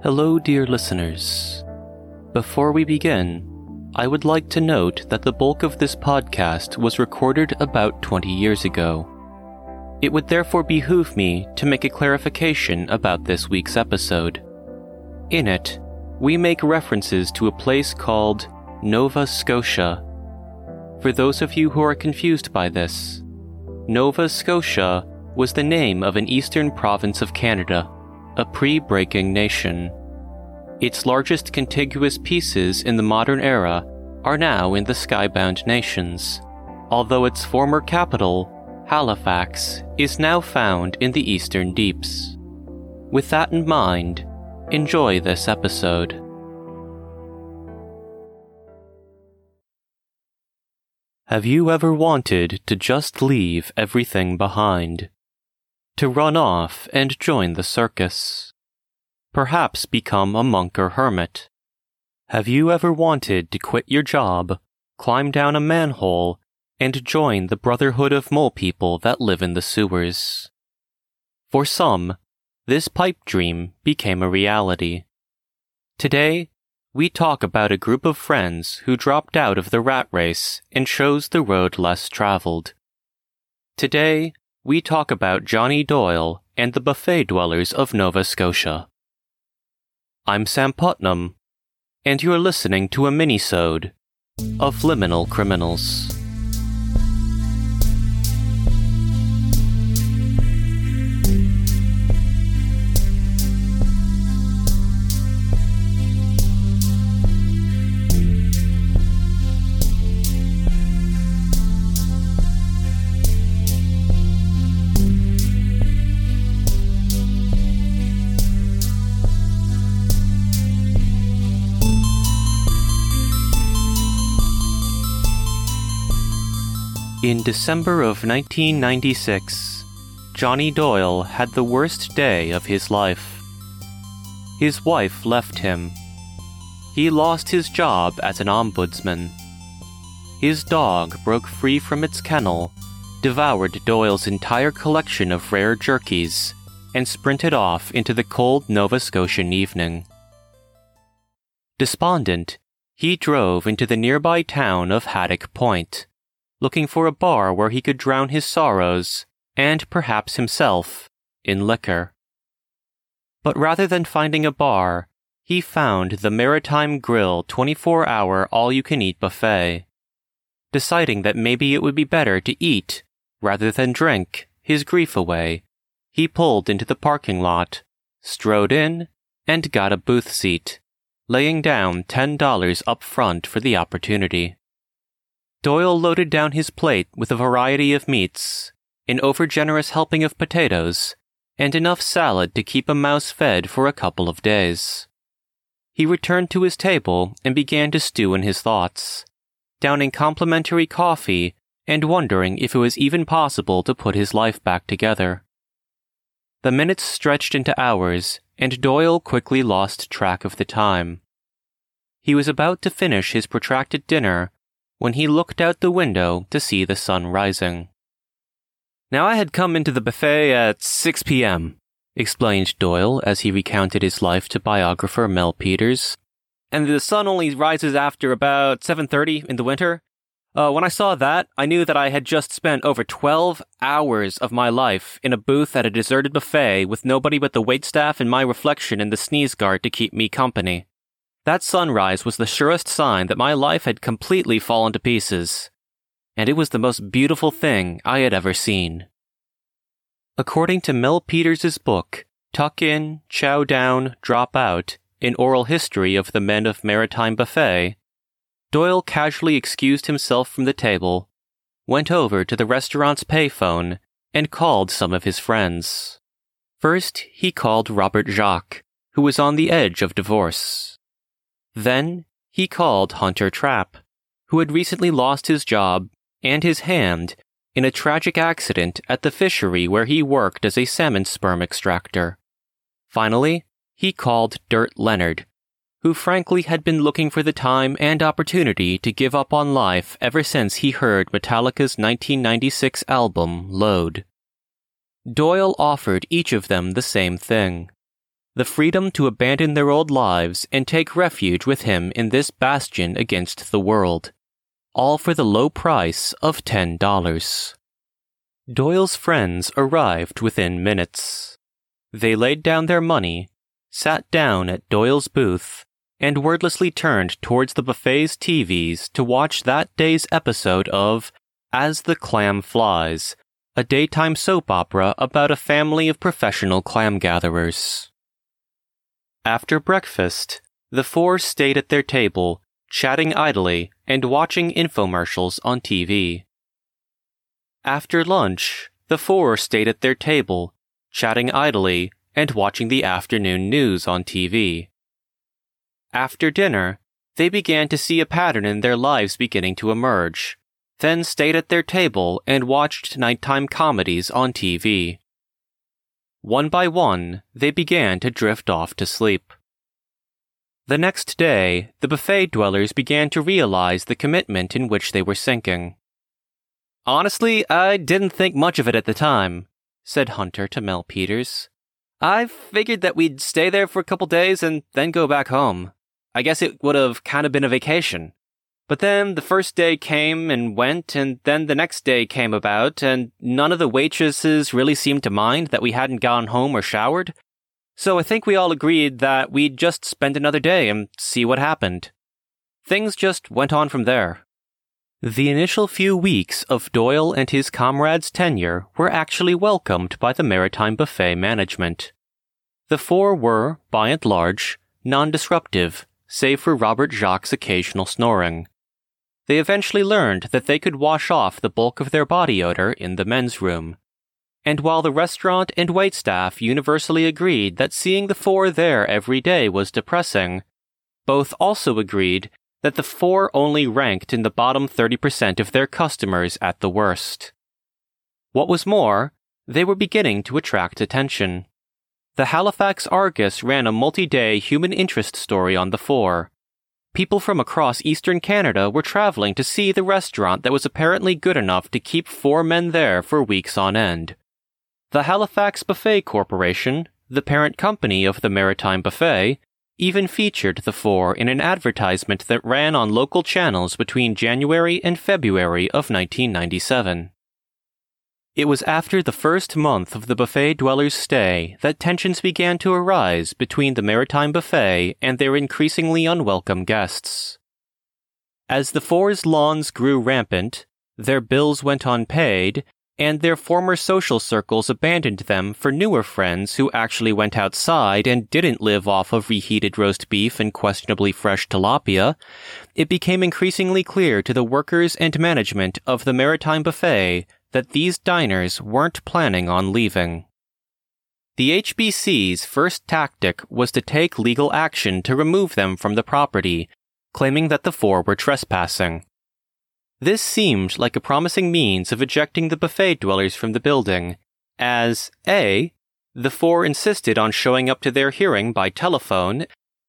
Hello, dear listeners. Before we begin, I would like to note that the bulk of this podcast was recorded about 20 years ago. It would therefore behoove me to make a clarification about this week's episode. In it, we make references to a place called Nova Scotia. For those of you who are confused by this, Nova Scotia was the name of an eastern province of Canada, a pre breaking nation. Its largest contiguous pieces in the modern era are now in the skybound nations, although its former capital, Halifax, is now found in the eastern deeps. With that in mind, enjoy this episode. Have you ever wanted to just leave everything behind? To run off and join the circus? Perhaps become a monk or hermit? Have you ever wanted to quit your job, climb down a manhole, and join the brotherhood of mole people that live in the sewers? For some, this pipe dream became a reality. Today, we talk about a group of friends who dropped out of the rat race and chose the road less traveled. Today, we talk about Johnny Doyle and the buffet dwellers of Nova Scotia. I'm Sam Putnam, and you're listening to a mini-sode of Liminal Criminals. In December of 1996, Johnny Doyle had the worst day of his life. His wife left him. He lost his job as an ombudsman. His dog broke free from its kennel, devoured Doyle's entire collection of rare jerkies, and sprinted off into the cold Nova Scotian evening. Despondent, he drove into the nearby town of Haddock Point looking for a bar where he could drown his sorrows, and perhaps himself, in liquor. But rather than finding a bar, he found the Maritime Grill 24 hour all you can eat buffet. Deciding that maybe it would be better to eat rather than drink his grief away, he pulled into the parking lot, strode in, and got a booth seat, laying down $10 up front for the opportunity. Doyle loaded down his plate with a variety of meats, an overgenerous helping of potatoes, and enough salad to keep a mouse fed for a couple of days. He returned to his table and began to stew in his thoughts, downing complimentary coffee and wondering if it was even possible to put his life back together. The minutes stretched into hours, and Doyle quickly lost track of the time. He was about to finish his protracted dinner when he looked out the window to see the sun rising. Now I had come into the buffet at 6 p.m., explained Doyle as he recounted his life to biographer Mel Peters. And the sun only rises after about 7:30 in the winter. Uh, when I saw that, I knew that I had just spent over 12 hours of my life in a booth at a deserted buffet with nobody but the waitstaff and my reflection in the sneeze guard to keep me company. That sunrise was the surest sign that my life had completely fallen to pieces, and it was the most beautiful thing I had ever seen. According to Mel Peters' book, Tuck In, Chow Down, Drop Out, An Oral History of the Men of Maritime Buffet, Doyle casually excused himself from the table, went over to the restaurant's payphone, and called some of his friends. First, he called Robert Jacques, who was on the edge of divorce. Then he called Hunter Trapp, who had recently lost his job and his hand in a tragic accident at the fishery where he worked as a salmon sperm extractor. Finally, he called Dirt Leonard, who frankly had been looking for the time and opportunity to give up on life ever since he heard Metallica's 1996 album, Load. Doyle offered each of them the same thing the freedom to abandon their old lives and take refuge with him in this bastion against the world, all for the low price of $10. Doyle's friends arrived within minutes. They laid down their money, sat down at Doyle's booth, and wordlessly turned towards the buffet's TVs to watch that day's episode of As the Clam Flies, a daytime soap opera about a family of professional clam gatherers. After breakfast, the four stayed at their table, chatting idly and watching infomercials on TV. After lunch, the four stayed at their table, chatting idly and watching the afternoon news on TV. After dinner, they began to see a pattern in their lives beginning to emerge, then stayed at their table and watched nighttime comedies on TV. One by one, they began to drift off to sleep. The next day, the buffet dwellers began to realize the commitment in which they were sinking. Honestly, I didn't think much of it at the time, said Hunter to Mel Peters. I figured that we'd stay there for a couple days and then go back home. I guess it would have kind of been a vacation. But then the first day came and went, and then the next day came about, and none of the waitresses really seemed to mind that we hadn't gone home or showered. So I think we all agreed that we'd just spend another day and see what happened. Things just went on from there. The initial few weeks of Doyle and his comrades' tenure were actually welcomed by the Maritime Buffet management. The four were, by and large, non disruptive save for Robert Jacques' occasional snoring. They eventually learned that they could wash off the bulk of their body odor in the men's room. And while the restaurant and waitstaff universally agreed that seeing the four there every day was depressing, both also agreed that the four only ranked in the bottom 30% of their customers at the worst. What was more, they were beginning to attract attention. The Halifax Argus ran a multi day human interest story on the four. People from across eastern Canada were traveling to see the restaurant that was apparently good enough to keep four men there for weeks on end. The Halifax Buffet Corporation, the parent company of the Maritime Buffet, even featured the four in an advertisement that ran on local channels between January and February of 1997. It was after the first month of the buffet dwellers' stay that tensions began to arise between the Maritime Buffet and their increasingly unwelcome guests. As the Four's lawns grew rampant, their bills went unpaid, and their former social circles abandoned them for newer friends who actually went outside and didn't live off of reheated roast beef and questionably fresh tilapia, it became increasingly clear to the workers and management of the Maritime Buffet that these diners weren't planning on leaving. The HBC's first tactic was to take legal action to remove them from the property, claiming that the four were trespassing. This seemed like a promising means of ejecting the buffet dwellers from the building, as A. The four insisted on showing up to their hearing by telephone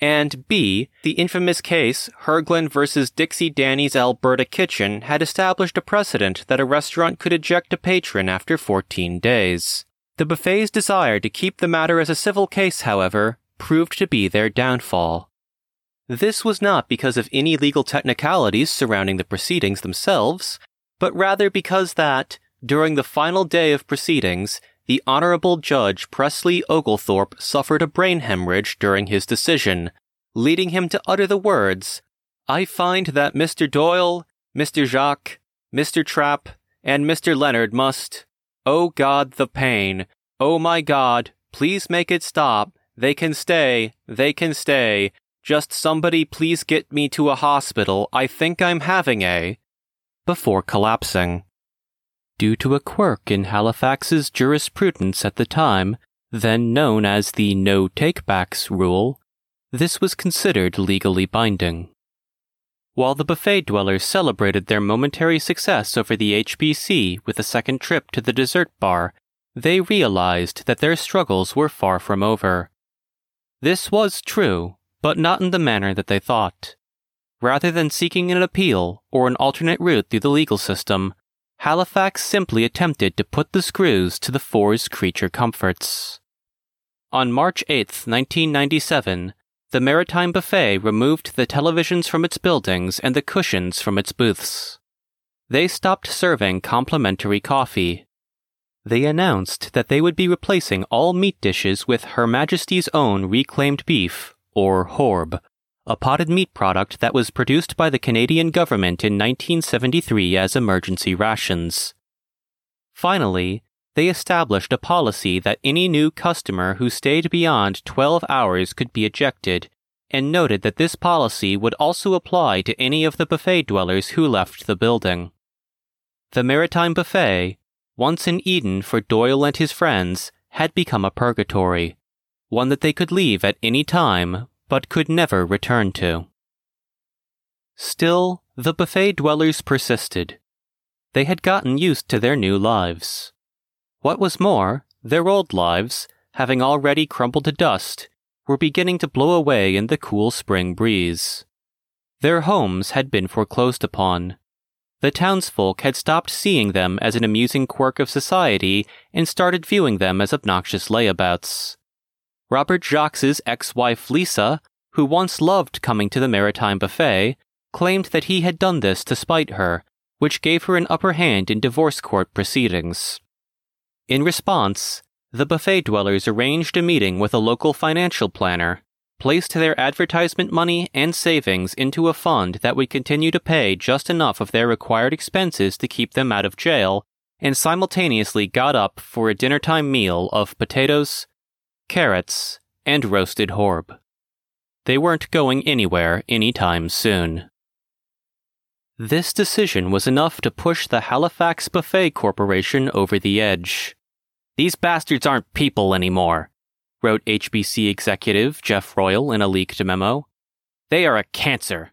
and B, the infamous case Herglin versus Dixie Danny's Alberta Kitchen had established a precedent that a restaurant could eject a patron after 14 days. The buffet's desire to keep the matter as a civil case, however, proved to be their downfall. This was not because of any legal technicalities surrounding the proceedings themselves, but rather because that, during the final day of proceedings, the Honorable Judge Presley Oglethorpe suffered a brain hemorrhage during his decision, leading him to utter the words, I find that Mr. Doyle, Mr. Jacques, Mr. Trapp, and Mr. Leonard must. Oh God, the pain. Oh my God, please make it stop. They can stay. They can stay. Just somebody please get me to a hospital. I think I'm having a. Before collapsing due to a quirk in Halifax's jurisprudence at the time, then known as the no takebacks rule, this was considered legally binding. While the buffet dwellers celebrated their momentary success over the HBC with a second trip to the dessert bar, they realized that their struggles were far from over. This was true, but not in the manner that they thought. Rather than seeking an appeal or an alternate route through the legal system, Halifax simply attempted to put the screws to the Four's creature comforts. On March 8, 1997, the Maritime Buffet removed the televisions from its buildings and the cushions from its booths. They stopped serving complimentary coffee. They announced that they would be replacing all meat dishes with Her Majesty's own reclaimed beef, or HORB, a potted meat product that was produced by the Canadian government in 1973 as emergency rations. Finally, they established a policy that any new customer who stayed beyond 12 hours could be ejected, and noted that this policy would also apply to any of the buffet dwellers who left the building. The Maritime Buffet, once an Eden for Doyle and his friends, had become a purgatory, one that they could leave at any time but could never return to. Still, the buffet dwellers persisted. They had gotten used to their new lives. What was more, their old lives, having already crumbled to dust, were beginning to blow away in the cool spring breeze. Their homes had been foreclosed upon. The townsfolk had stopped seeing them as an amusing quirk of society and started viewing them as obnoxious layabouts. Robert Jacques' ex wife Lisa, who once loved coming to the Maritime Buffet, claimed that he had done this to spite her, which gave her an upper hand in divorce court proceedings. In response, the buffet dwellers arranged a meeting with a local financial planner, placed their advertisement money and savings into a fund that would continue to pay just enough of their required expenses to keep them out of jail, and simultaneously got up for a dinnertime meal of potatoes, carrots, and roasted horb. They weren't going anywhere anytime soon. This decision was enough to push the Halifax Buffet Corporation over the edge. These bastards aren't people anymore, wrote HBC executive Jeff Royal in a leaked memo. They are a cancer.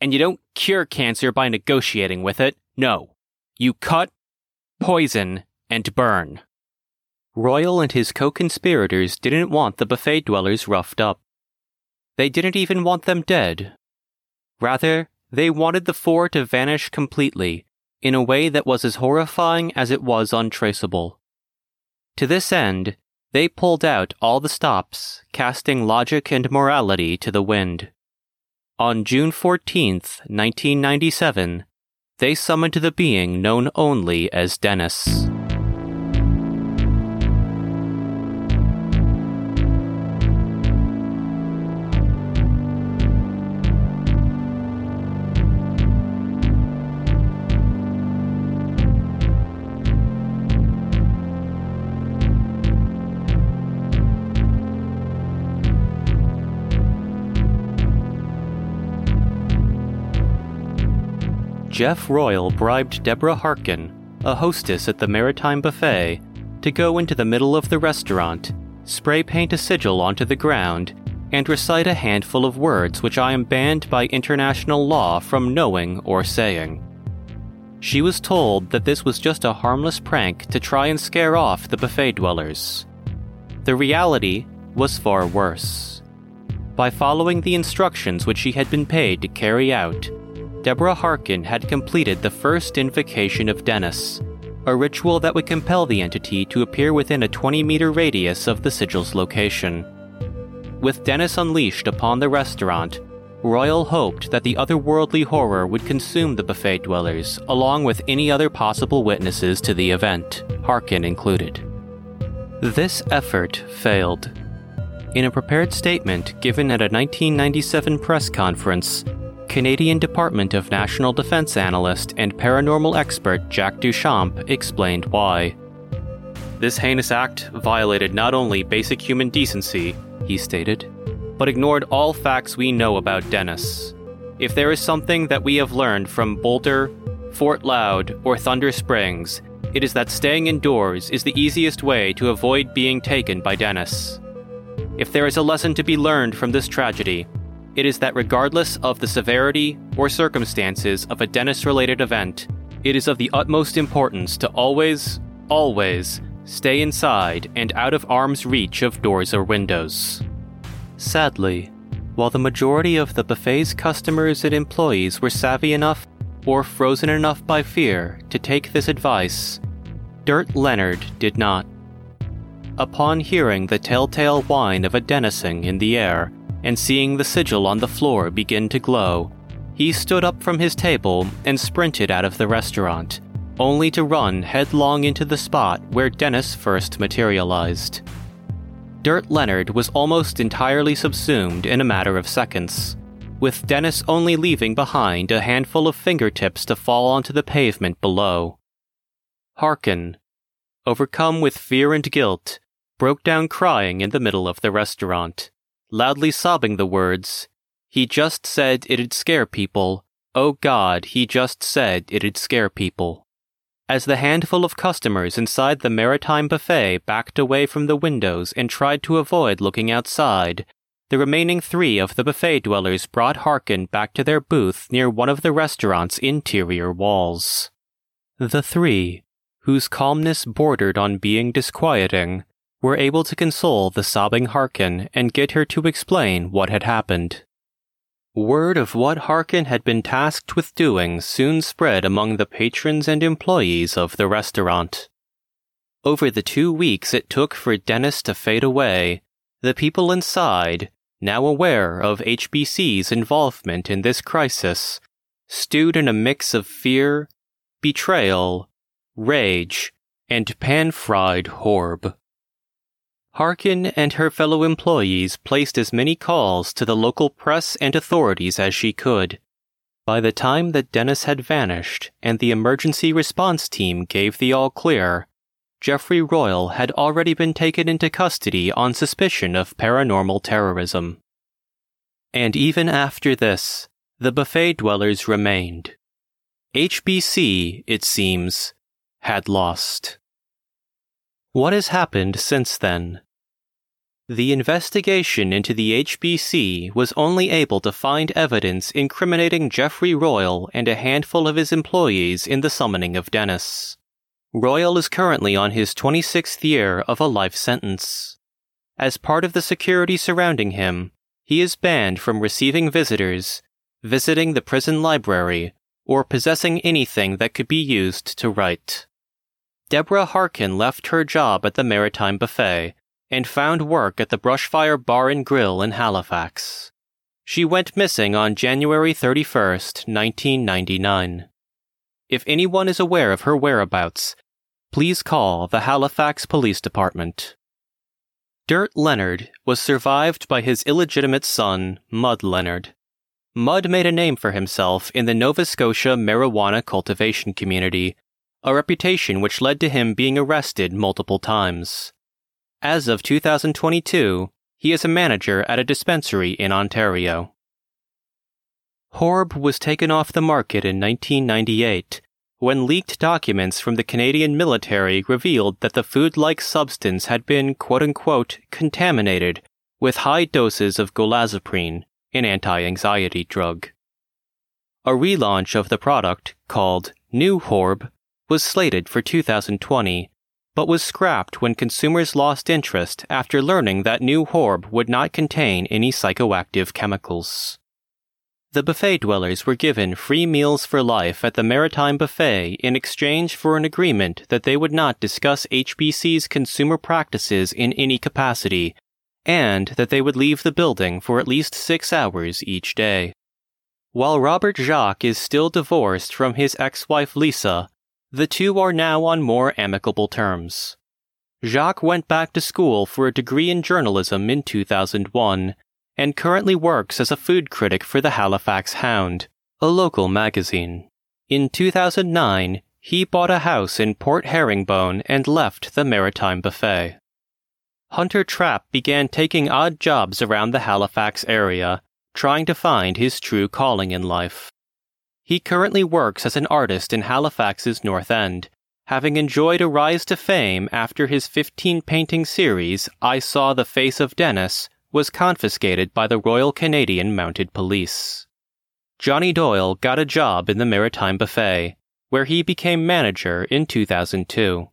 And you don't cure cancer by negotiating with it. No. You cut, poison, and burn. Royal and his co conspirators didn't want the buffet dwellers roughed up. They didn't even want them dead. Rather, they wanted the four to vanish completely, in a way that was as horrifying as it was untraceable. To this end, they pulled out all the stops, casting logic and morality to the wind. On June 14, 1997, they summoned the being known only as Dennis. Jeff Royal bribed Deborah Harkin, a hostess at the Maritime Buffet, to go into the middle of the restaurant, spray paint a sigil onto the ground, and recite a handful of words which I am banned by international law from knowing or saying. She was told that this was just a harmless prank to try and scare off the buffet dwellers. The reality was far worse. By following the instructions which she had been paid to carry out, Deborah Harkin had completed the first invocation of Dennis, a ritual that would compel the entity to appear within a 20 meter radius of the sigil's location. With Dennis unleashed upon the restaurant, Royal hoped that the otherworldly horror would consume the buffet dwellers, along with any other possible witnesses to the event, Harkin included. This effort failed. In a prepared statement given at a 1997 press conference, Canadian Department of National Defense analyst and paranormal expert Jack Duchamp explained why. This heinous act violated not only basic human decency, he stated, but ignored all facts we know about Dennis. If there is something that we have learned from Boulder, Fort Loud, or Thunder Springs, it is that staying indoors is the easiest way to avoid being taken by Dennis. If there is a lesson to be learned from this tragedy, it is that regardless of the severity or circumstances of a Dennis related event, it is of the utmost importance to always, always stay inside and out of arm's reach of doors or windows. Sadly, while the majority of the buffet's customers and employees were savvy enough or frozen enough by fear to take this advice, Dirt Leonard did not. upon hearing the telltale whine of a denizen in the air and seeing the sigil on the floor begin to glow, he stood up from his table and sprinted out of the restaurant, only to run headlong into the spot where Dennis first materialized. Dirt Leonard was almost entirely subsumed in a matter of seconds, with Dennis only leaving behind a handful of fingertips to fall onto the pavement below. Harkin, overcome with fear and guilt, broke down crying in the middle of the restaurant, loudly sobbing the words, He just said it'd scare people. Oh God, he just said it'd scare people. As the handful of customers inside the Maritime Buffet backed away from the windows and tried to avoid looking outside, the remaining three of the buffet dwellers brought Harkin back to their booth near one of the restaurant's interior walls. The three, whose calmness bordered on being disquieting, were able to console the sobbing Harkin and get her to explain what had happened. Word of what Harkin had been tasked with doing soon spread among the patrons and employees of the restaurant. Over the two weeks it took for Dennis to fade away, the people inside, now aware of HBC's involvement in this crisis, stewed in a mix of fear, betrayal, rage, and pan fried horb. Harkin and her fellow employees placed as many calls to the local press and authorities as she could. By the time that Dennis had vanished and the emergency response team gave the all clear, Jeffrey Royal had already been taken into custody on suspicion of paranormal terrorism. And even after this, the buffet dwellers remained. HBC, it seems, had lost. What has happened since then? The investigation into the HBC was only able to find evidence incriminating Jeffrey Royal and a handful of his employees in the summoning of Dennis. Royal is currently on his 26th year of a life sentence. As part of the security surrounding him, he is banned from receiving visitors, visiting the prison library, or possessing anything that could be used to write. Deborah Harkin left her job at the Maritime Buffet and found work at the Brushfire Bar and Grill in Halifax. She went missing on January 31st, 1999. If anyone is aware of her whereabouts, please call the Halifax Police Department. Dirt Leonard was survived by his illegitimate son, Mud Leonard. Mud made a name for himself in the Nova Scotia marijuana cultivation community a reputation which led to him being arrested multiple times. As of 2022, he is a manager at a dispensary in Ontario. Horb was taken off the market in 1998 when leaked documents from the Canadian military revealed that the food like substance had been quote unquote contaminated with high doses of golozaprine, an anti anxiety drug. A relaunch of the product, called New Horb, was slated for 2020, but was scrapped when consumers lost interest after learning that new Horb would not contain any psychoactive chemicals. The buffet dwellers were given free meals for life at the Maritime Buffet in exchange for an agreement that they would not discuss HBC's consumer practices in any capacity, and that they would leave the building for at least six hours each day. While Robert Jacques is still divorced from his ex wife Lisa, the two are now on more amicable terms. Jacques went back to school for a degree in journalism in 2001 and currently works as a food critic for the Halifax Hound, a local magazine. In 2009, he bought a house in Port Herringbone and left the Maritime Buffet. Hunter Trapp began taking odd jobs around the Halifax area, trying to find his true calling in life. He currently works as an artist in Halifax's North End, having enjoyed a rise to fame after his 15 painting series, I Saw the Face of Dennis, was confiscated by the Royal Canadian Mounted Police. Johnny Doyle got a job in the Maritime Buffet, where he became manager in 2002.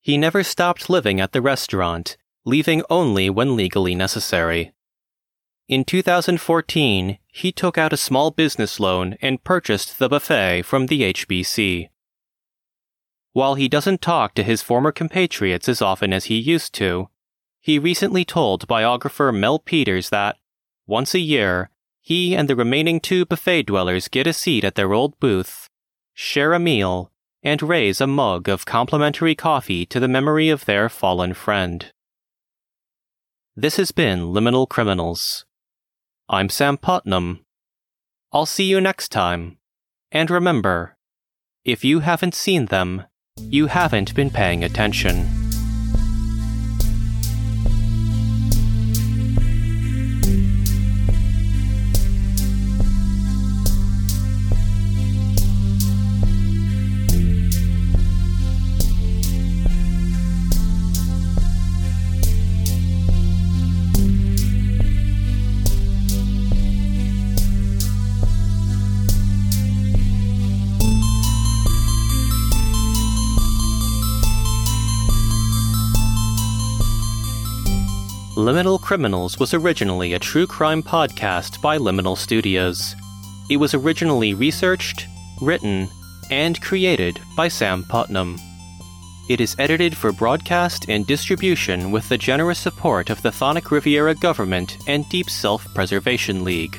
He never stopped living at the restaurant, leaving only when legally necessary. In 2014, he took out a small business loan and purchased the buffet from the HBC. While he doesn't talk to his former compatriots as often as he used to, he recently told biographer Mel Peters that, once a year, he and the remaining two buffet dwellers get a seat at their old booth, share a meal, and raise a mug of complimentary coffee to the memory of their fallen friend. This has been Liminal Criminals. I'm Sam Putnam. I'll see you next time. And remember, if you haven't seen them, you haven't been paying attention. Liminal Criminals was originally a true crime podcast by Liminal Studios. It was originally researched, written, and created by Sam Putnam. It is edited for broadcast and distribution with the generous support of the Thonic Riviera government and Deep Self Preservation League.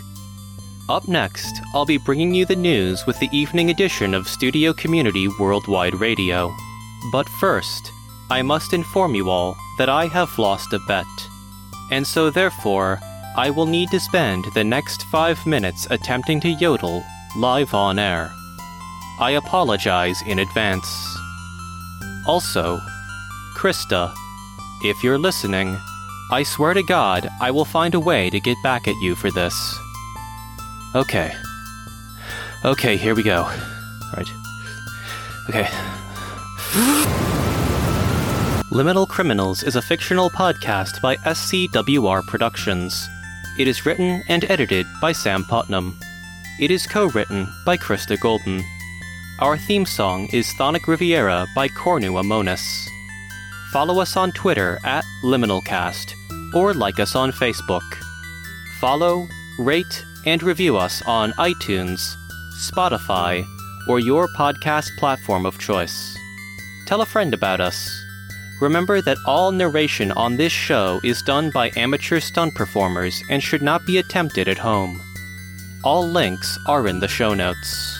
Up next, I'll be bringing you the news with the evening edition of Studio Community Worldwide Radio. But first, I must inform you all that I have lost a bet and so therefore, I will need to spend the next five minutes attempting to yodel live on air. I apologize in advance. Also, Krista, if you're listening, I swear to God I will find a way to get back at you for this. Okay. Okay, here we go. Right. Okay. Liminal Criminals is a fictional podcast by SCWR Productions. It is written and edited by Sam Putnam. It is co written by Krista Golden. Our theme song is Thonic Riviera by Cornu Amonis. Follow us on Twitter at LiminalCast or like us on Facebook. Follow, rate, and review us on iTunes, Spotify, or your podcast platform of choice. Tell a friend about us. Remember that all narration on this show is done by amateur stunt performers and should not be attempted at home. All links are in the show notes.